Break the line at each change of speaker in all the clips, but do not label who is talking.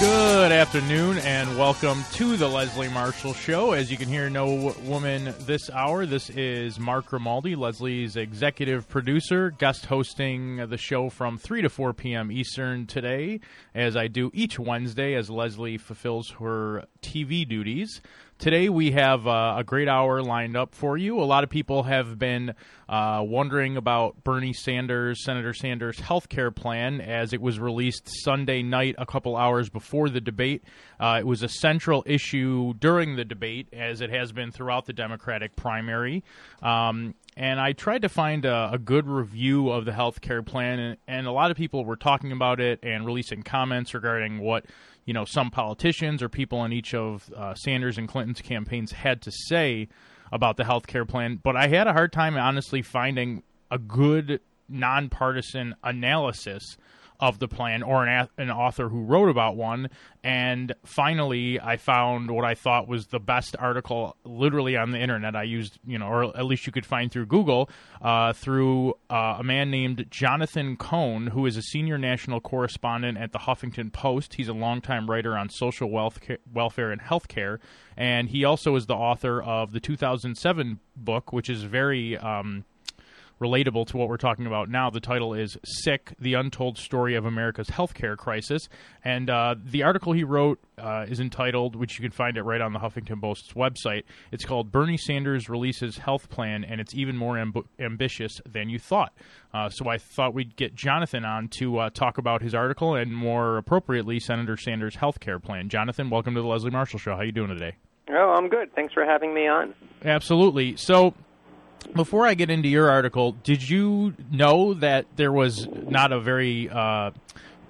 Good afternoon and welcome to the Leslie Marshall Show. As you can hear, no woman this hour. This is Mark Grimaldi, Leslie's executive producer, guest hosting the show from 3 to 4 p.m. Eastern today, as I do each Wednesday as Leslie fulfills her TV duties. Today we have uh, a great hour lined up for you. A lot of people have been uh, wondering about Bernie Sanders, Senator Sanders' health care plan as it was released Sunday night, a couple hours before the debate. Uh, it was a central issue during the debate, as it has been throughout the Democratic primary. Um, and I tried to find a, a, good review of the health care plan, and, and a lot of people were talking about it and releasing comments regarding what you know some politicians or people in each of uh, Sanders and Clinton's campaigns had to say about the health care plan. But I had a hard time honestly finding a good nonpartisan analysis of the plan or an, an author who wrote about one. And finally, I found what I thought was the best article literally on the internet. I used, you know, or at least you could find through Google, uh, through uh, a man named Jonathan Cohn, who is a senior national correspondent at the Huffington Post. He's a longtime writer on social wealth, welfare and healthcare. And he also is the author of the 2007 book, which is very. Um, relatable to what we're talking about now. The title is Sick The Untold Story of America's Healthcare Crisis. And uh, the article he wrote uh, is entitled, which you can find it right on the Huffington Post's website. It's called Bernie Sanders Releases Health Plan, and it's even more amb- ambitious than you thought. Uh, so I thought we'd get Jonathan on to uh, talk about his article and, more appropriately, Senator Sanders' health care plan. Jonathan, welcome to the Leslie Marshall Show. How are you doing today?
Oh, I'm good. Thanks for having me on.
Absolutely. So before I get into your article, did you know that there was not a very uh,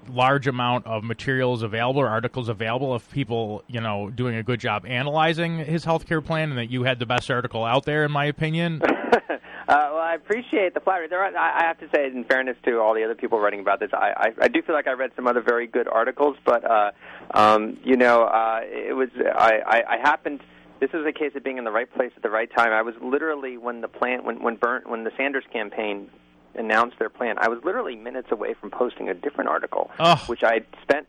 large amount of materials available or articles available of people, you know, doing a good job analyzing his healthcare plan, and that you had the best article out there, in my opinion?
uh, well, I appreciate the flattery. There, are, I have to say, in fairness to all the other people writing about this, I, I, I do feel like I read some other very good articles, but uh, um, you know, uh, it was I, I, I happened this is a case of being in the right place at the right time. I was literally when the plant when when Burn, when the Sanders campaign announced their plan, I was literally minutes away from posting a different article,
oh.
which I spent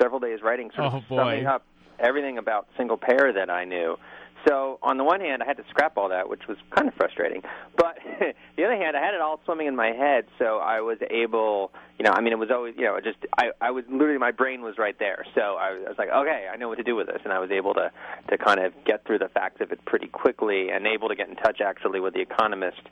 several days writing, sort
oh,
of summing up everything about single payer that I knew. So on the one hand, I had to scrap all that, which was kind of frustrating. But the other hand, I had it all swimming in my head, so I was able, you know, I mean, it was always, you know, just I, I was literally my brain was right there. So I was like, okay, I know what to do with this, and I was able to to kind of get through the facts of it pretty quickly, and able to get in touch actually with the economist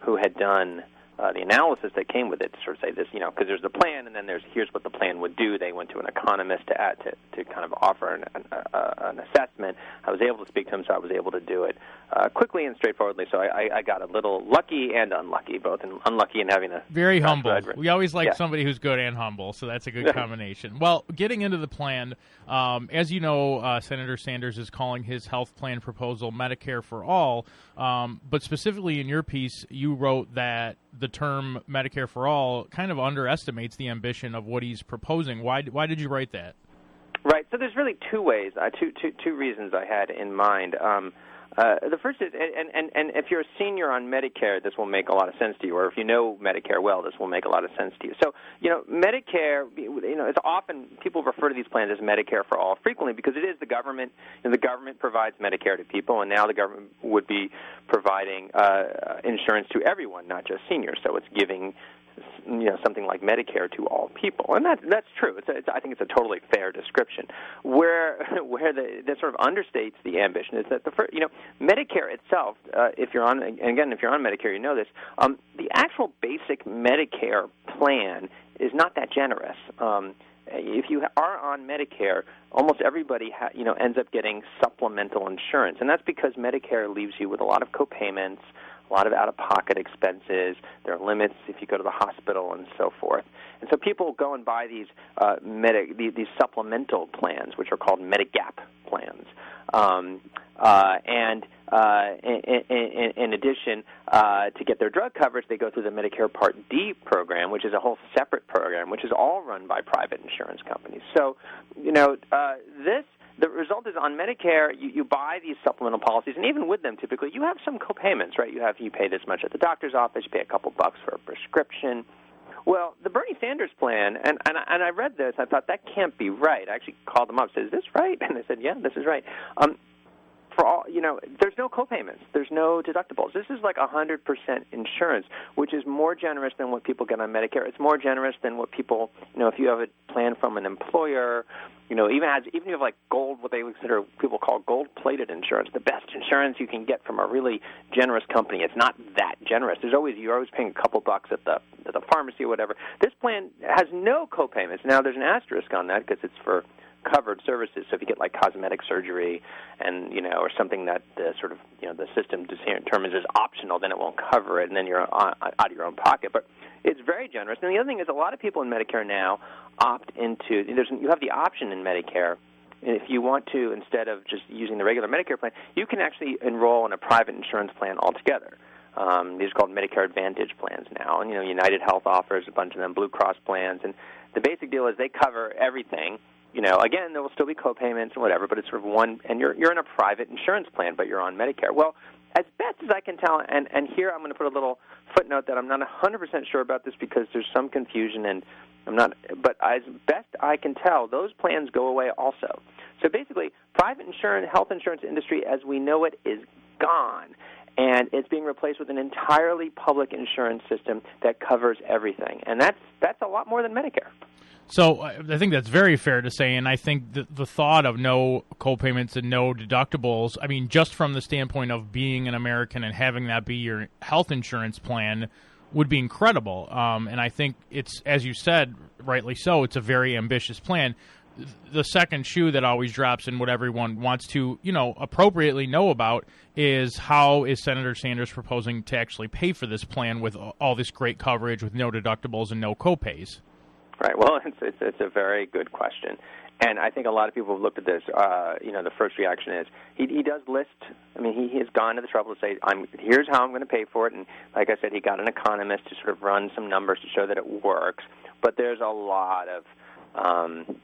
who had done uh, the analysis that came with it to sort of say this, you know, because there's the plan and then there's here's what the plan would do. They went to an economist to add to to kind of offer an, an, uh, an assessment. I was able to speak to him, so I was able to do it uh, quickly and straightforwardly. So I, I, I got a little lucky and unlucky, both in, unlucky in having a
very humble. We always like yeah. somebody who's good and humble, so that's a good combination. well, getting into the plan, um, as you know, uh, Senator Sanders is calling his health plan proposal Medicare for all. Um, but specifically in your piece, you wrote that the term Medicare for all kind of underestimates the ambition of what he's proposing. Why why did you write that?
Right. So there's really two ways, uh, two, two, two reasons I had in mind. Um, uh, the first is, and, and, and if you're a senior on Medicare, this will make a lot of sense to you, or if you know Medicare well, this will make a lot of sense to you. So, you know, Medicare, you know, it's often people refer to these plans as Medicare for all frequently because it is the government, and the government provides Medicare to people, and now the government would be providing uh, insurance to everyone, not just seniors. So it's giving you know something like Medicare to all people, and that that's true. It's, a, it's I think it's a totally fair description. Where where the that sort of understates the ambition is that the first, you know Medicare itself, uh, if you're on and again if you're on Medicare, you know this. Um, the actual basic Medicare plan is not that generous. Um, if you are on Medicare, almost everybody ha- you know ends up getting supplemental insurance, and that's because Medicare leaves you with a lot of copayments a lot of out-of-pocket expenses. There are limits if you go to the hospital and so forth. And so people go and buy these uh, medi- these supplemental plans, which are called Medigap plans. Um, uh, and uh, in, in, in, addition, uh, to get their drug coverage, they go through the Medicare Part D program, which is a whole separate program, which is all run by private insurance companies. So, you know, uh, this the result is on Medicare, you, you buy these supplemental policies, and even with them, typically you have some co-payments, right? You have you pay this much at the doctor's office, you pay a couple bucks for a prescription. Well, the Bernie Sanders plan, and and, and I read this, I thought that can't be right. I actually called them up, said, "Is this right?" And they said, "Yeah, this is right." Um, for all you know there's no co-payments. There's no deductibles. This is like 100% insurance which is more generous than what people get on medicare. It's more generous than what people you know if you have a plan from an employer you know even has even if you have like gold what they consider people call gold plated insurance the best insurance you can get from a really generous company. It's not that generous. There's always you're always paying a couple bucks at the at the pharmacy or whatever. This plan has no co-payments. Now there's an asterisk on that because it's for covered services. So if you get like cosmetic surgery, and you know, or something that the sort of you know the system determines is optional, then it won't cover it, and then you're out of your own pocket. But it's very generous. And the other thing is, a lot of people in Medicare now opt into. There's you have the option in Medicare. If you want to, instead of just using the regular Medicare plan, you can actually enroll in a private insurance plan altogether. Um, these are called Medicare Advantage plans now, and you know United Health offers a bunch of them, Blue Cross plans, and the basic deal is they cover everything you know, again, there will still be co-payments and whatever, but it's sort of one, and you're you're in a private insurance plan, but you're on Medicare. Well, as best as I can tell, and and here I'm going to put a little footnote that I'm not 100% sure about this because there's some confusion, and I'm not, but as best I can tell, those plans go away also. So basically, private insurance, health insurance industry as we know it is gone and it's being replaced with an entirely public insurance system that covers everything, and that's that's a lot more than Medicare.
So I think that's very fair to say, and I think the, the thought of no co-payments and no deductibles. I mean, just from the standpoint of being an American and having that be your health insurance plan, would be incredible. Um, and I think it's, as you said, rightly so. It's a very ambitious plan. The second shoe that always drops, and what everyone wants to, you know, appropriately know about is how is Senator Sanders proposing to actually pay for this plan with all this great coverage, with no deductibles and no co-pays.
Right. Well, it's, it's it's a very good question, and I think a lot of people have looked at this. Uh, you know, the first reaction is he he does list. I mean, he, he has gone to the trouble to say, "I'm here's how I'm going to pay for it," and like I said, he got an economist to sort of run some numbers to show that it works. But there's a lot of, um,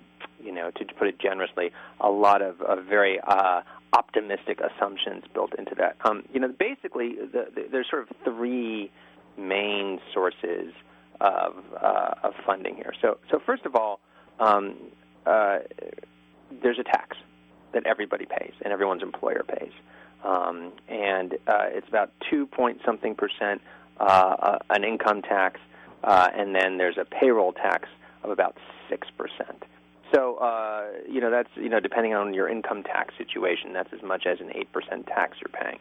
you know, to, put it generously, a lot of, of very uh, optimistic assumptions built into that. Um, you know, basically, the, the, there's sort of three main sources of, uh, of funding here. So, so first of all, um, uh, there's a tax that everybody pays and everyone's employer pays, um, and uh, it's about two point something percent uh, uh, an income tax, and then there's a payroll tax of about six percent. So uh, you know that's you know depending on your income tax situation, that's as much as an eight percent tax you're paying.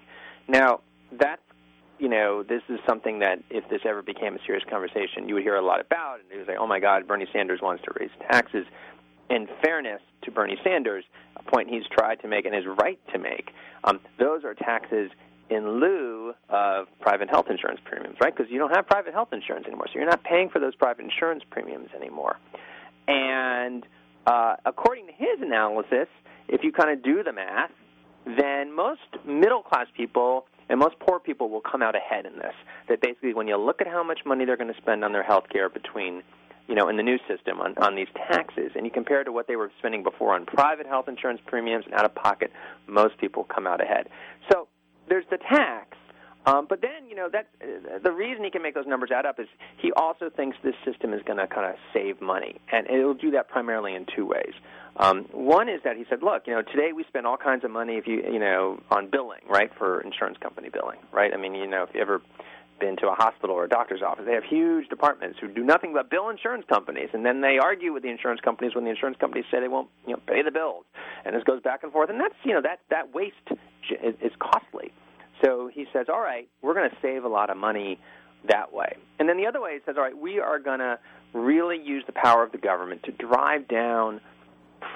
Now that's you know, this is something that if this ever became a serious conversation, you would hear a lot about. And it was like, oh my God, Bernie Sanders wants to raise taxes. In fairness to Bernie Sanders, a point he's tried to make and is right to make, um, those are taxes in lieu of private health insurance premiums, right? Because you don't have private health insurance anymore, so you're not paying for those private insurance premiums anymore. And uh, according to his analysis, if you kind of do the math, then most middle class people and most poor people will come out ahead in this. That basically, when you look at how much money they're going to spend on their health care between, you know, in the new system on, on these taxes, and you compare it to what they were spending before on private health insurance premiums and out of pocket, most people come out ahead. So there's the tax, um, but then, you know, that uh, the reason he can make those numbers add up is he also thinks this system is going to kind of save money, and it'll do that primarily in two ways. Um, one is that he said, look, you know, today we spend all kinds of money if you, you know, on billing, right, for insurance company billing, right? I mean, you know, if you ever been to a hospital or a doctor's office, they have huge departments who do nothing but bill insurance companies, and then they argue with the insurance companies when the insurance companies say they won't, you know, pay the bills, and this goes back and forth, and that's, you know, that that waste is, is costly. So he says, all right, we're going to save a lot of money that way. And then the other way, he says, all right, we are going to really use the power of the government to drive down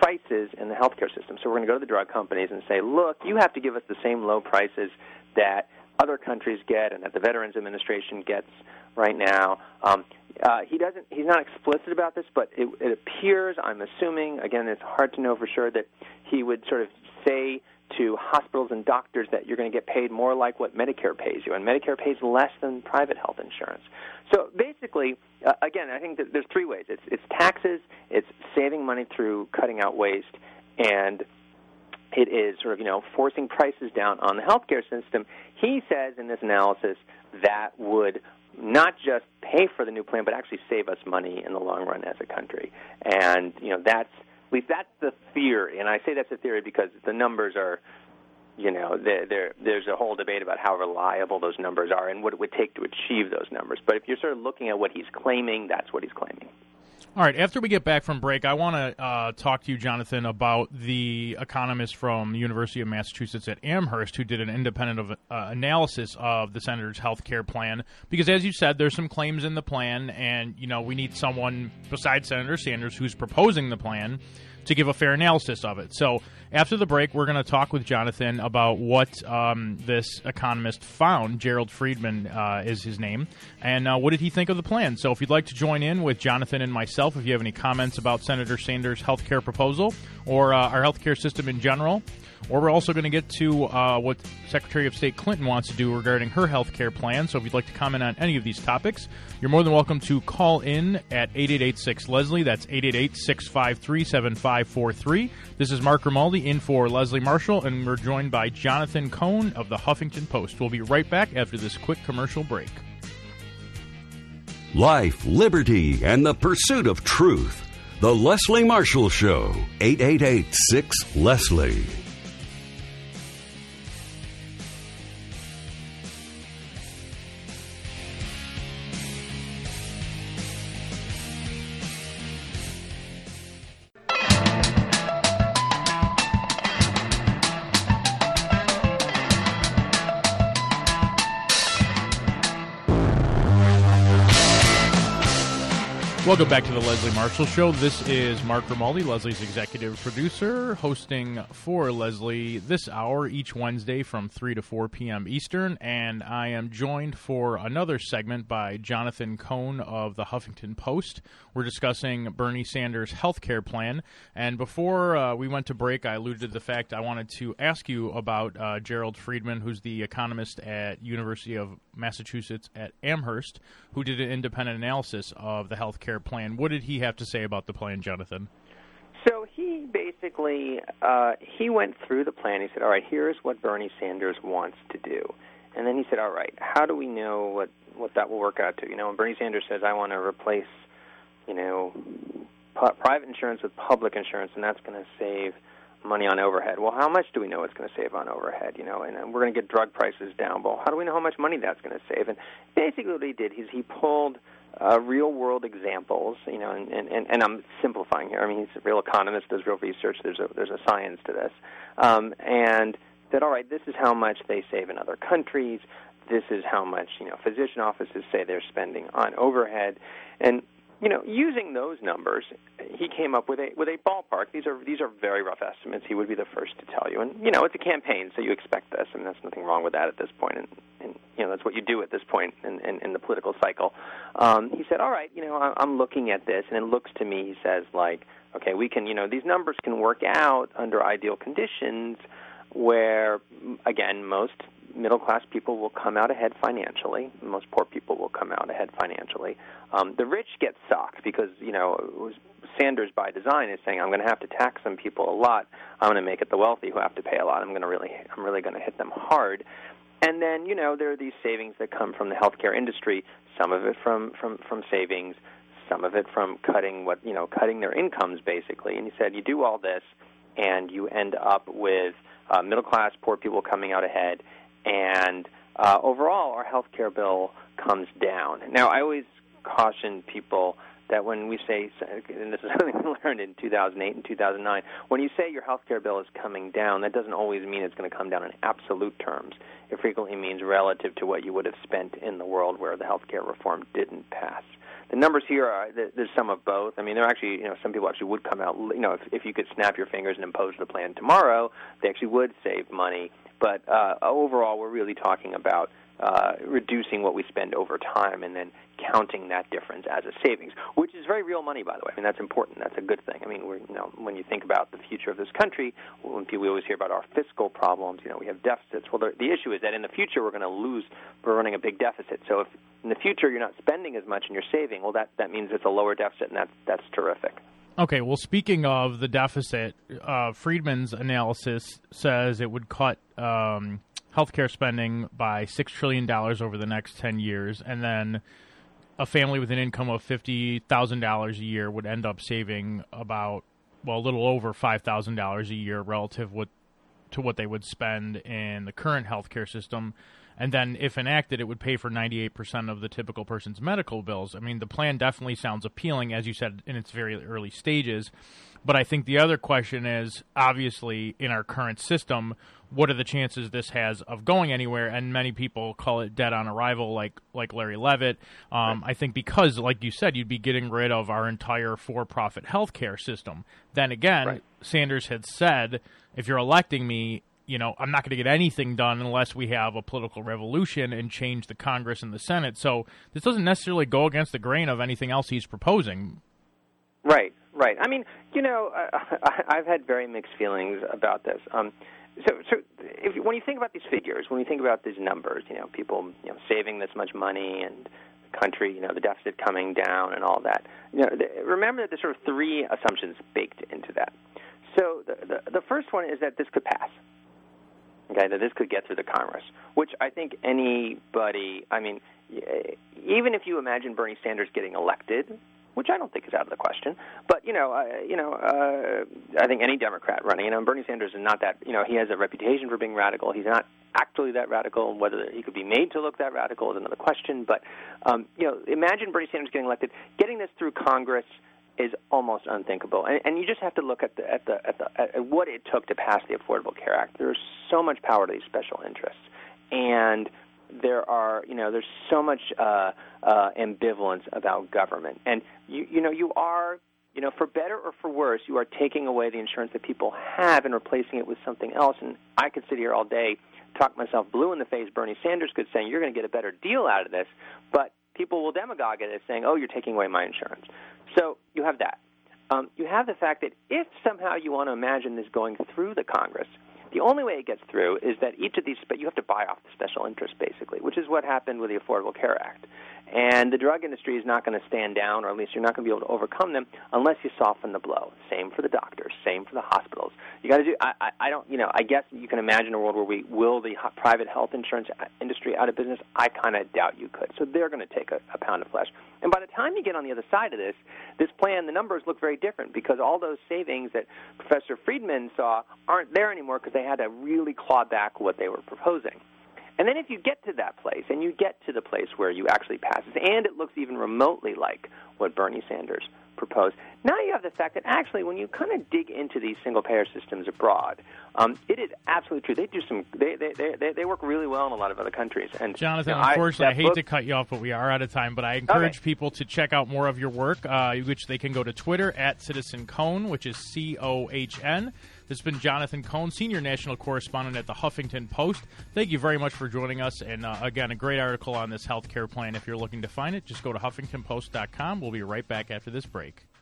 prices in the healthcare system. So we're going to go to the drug companies and say, look, you have to give us the same low prices that other countries get and that the Veterans Administration gets right now. Um, uh, he doesn't. He's not explicit about this, but it, it appears. I'm assuming. Again, it's hard to know for sure that he would sort of say to hospitals and doctors that you're going to get paid more like what Medicare pays you, and Medicare pays less than private health insurance. So basically, uh, again, I think that there's three ways: it's it's taxes, it's saving money through cutting out waste, and it is sort of you know forcing prices down on the healthcare system. He says in this analysis that would not just pay for the new plan, but actually save us money in the long run as a country. And you know that's at least that's the theory. And I say that's a theory because the numbers are, you know, there there there's a whole debate about how reliable those numbers are and what it would take to achieve those numbers. But if you're sort of looking at what he's claiming, that's what he's claiming.
All right. After we get back from break, I want to uh, talk to you, Jonathan, about the economist from the University of Massachusetts at Amherst who did an independent of, uh, analysis of the senator's health care plan. Because, as you said, there's some claims in the plan, and you know we need someone besides Senator Sanders who's proposing the plan to give a fair analysis of it. So after the break, we're going to talk with Jonathan about what um, this economist found. Gerald Friedman uh, is his name. And uh, what did he think of the plan? So if you'd like to join in with Jonathan and myself, if you have any comments about Senator Sanders' health care proposal or uh, our health care system in general, or we're also going to get to uh, what Secretary of State Clinton wants to do regarding her health care plan. So if you'd like to comment on any of these topics, you're more than welcome to call in at 8886 Leslie. That's 888 653 7543. This is Mark Grimaldi in for Leslie Marshall, and we're joined by Jonathan Cohn of the Huffington Post. We'll be right back after this quick commercial break.
Life, liberty, and the pursuit of truth. The Leslie Marshall Show, 888 6 Leslie.
Welcome back to the Leslie Marshall Show. This is Mark Grimaldi, Leslie's executive producer, hosting for Leslie this hour each Wednesday from 3 to 4 p.m. Eastern. And I am joined for another segment by Jonathan Cohn of the Huffington Post. We're discussing Bernie Sanders' health care plan. And before uh, we went to break, I alluded to the fact I wanted to ask you about uh, Gerald Friedman, who's the economist at University of Massachusetts at Amherst, who did an independent analysis of the health care plan. What did he have to say about the plan, Jonathan?
So he basically uh, he went through the plan. He said, "All right, here's what Bernie Sanders wants to do," and then he said, "All right, how do we know what what that will work out to?" You know, when Bernie Sanders says, "I want to replace, you know, private insurance with public insurance, and that's going to save." money on overhead. Well, how much do we know it's going to save on overhead? You know, and, and we're going to get drug prices down. Well, how do we know how much money that's going to save? And basically, what he did is he pulled uh, real world examples, you know, and, and, and I'm simplifying here. I mean, he's a real economist, does real research. There's a there's a science to this, um, and that all right, this is how much they save in other countries. This is how much you know physician offices say they're spending on overhead, and you know, using those numbers, he came up with a with a ballpark. These are these are very rough estimates. He would be the first to tell you, and you know, it's a campaign, so you expect this. Mean, there's nothing wrong with that at this point, and, and you know, that's what you do at this point in, in, in the political cycle. Um, he said, "All right, you know, I'm looking at this, and it looks to me," he says, like, okay, we can, you know, these numbers can work out under ideal conditions, where again, most middle class people will come out ahead financially. Most poor people will come out ahead financially. Um, the rich get socked because you know Sanders by design is saying I'm going to have to tax some people a lot. I'm going to make it the wealthy who have to pay a lot. I'm going to really I'm really going to hit them hard. And then you know there are these savings that come from the healthcare industry. Some of it from from from savings, some of it from cutting what you know cutting their incomes basically. And he said you do all this, and you end up with uh, middle class poor people coming out ahead and uh, overall, our health care bill comes down. Now, I always caution people that when we say, and this is something we learned in 2008 and 2009, when you say your health care bill is coming down, that doesn't always mean it's going to come down in absolute terms. It frequently means relative to what you would have spent in the world where the health care reform didn't pass. The numbers here are there's some of both. I mean, there actually, you know, some people actually would come out. You know, if if you could snap your fingers and impose the plan tomorrow, they actually would save money But uh, overall, we're really talking about uh, reducing what we spend over time and then counting that difference as a savings, which is very real money, by the way. I mean, that's important. That's a good thing. I mean, we're, you know, when you think about the future of this country, when people we always hear about our fiscal problems, you know, we have deficits. Well, the, the issue is that in the future we're going to lose. We're running a big deficit. So if in the future you're not spending as much and you're saving, well, that that means it's a lower deficit, and that's that's terrific.
Okay, well, speaking of the deficit, uh, Friedman's analysis says it would cut um, healthcare spending by six trillion dollars over the next ten years, and then a family with an income of fifty thousand dollars a year would end up saving about well a little over five thousand dollars a year relative to what they would spend in the current healthcare system. And then, if enacted, it would pay for 98% of the typical person's medical bills. I mean, the plan definitely sounds appealing, as you said, in its very early stages. But I think the other question is obviously, in our current system, what are the chances this has of going anywhere? And many people call it dead on arrival, like like Larry Levitt. Um, right. I think because, like you said, you'd be getting rid of our entire for-profit healthcare system. Then again, right. Sanders had said, if you're electing me, you know, I'm not going to get anything done unless we have a political revolution and change the Congress and the Senate. So this doesn't necessarily go against the grain of anything else he's proposing.
Right, right. I mean, you know, uh, I've had very mixed feelings about this. Um, so, so if, when you think about these figures, when you think about these numbers, you know, people you know saving this much money and the country, you know, the deficit coming down and all that. You know, remember that there's sort of three assumptions baked into that. So the, the the first one is that this could pass. Okay, that this could get through the Congress, which I think anybody, I mean, even if you imagine Bernie Sanders getting elected, which I don't think is out of the question. But you know, uh, you know, uh, I think any Democrat running, you know, Bernie Sanders is not that. You know, he has a reputation for being radical. He's not actually that radical. Whether he could be made to look that radical is another question. But um, you know, imagine Bernie Sanders getting elected, getting this through Congress is almost unthinkable. And, and you just have to look at the at the at the at what it took to pass the Affordable Care Act. There's so much power to these special interests, and there are you know there's so much uh, uh, ambivalence about government, and you you know you are you know for better or for worse you are taking away the insurance that people have and replacing it with something else. And I could sit here all day talk myself blue in the face. Bernie Sanders could say you're going to get a better deal out of this, but people will demagogue it as saying, "Oh, you're taking away my insurance." So you have that. Um, you have the fact that if somehow you want to imagine this going through the Congress, the only way it gets through is that each of these, but you have to buy off the special interest, basically, which is what happened with the Affordable Care Act. And the drug industry is not going to stand down, or at least you're not going to be able to overcome them unless you soften the blow. Same for the doctors, same for the hospitals. You got to do. I, I, I don't. You know. I guess you can imagine a world where we will the private health insurance uh, industry out of business. I kind of doubt you could. So they're going to take a, a pound of flesh. And by the time you get on the other side of this, this plan, the numbers look very different because all those savings that Professor Friedman saw aren't there anymore because they had to really claw back what they were proposing. And then if you get to that place, and you get to the place where you actually pass and it looks even remotely like what Bernie Sanders proposed, now you have the fact that actually, when you kind of dig into these single-payer systems abroad, um, it is absolutely true. They do some. They, they they they work really well in a lot of other countries. And
Jonathan,
you know,
unfortunately,
I,
I hate
book,
to cut you off, but we are out of time. But I encourage
okay.
people to check out more of your work, uh, which they can go to Twitter at Citizen Cohn, which is C O H N. This has been Jonathan Cohn, senior national correspondent at the Huffington Post. Thank you very much for joining us. And uh, again, a great article on this health care plan. If you're looking to find it, just go to HuffingtonPost.com. We'll be right back after this break.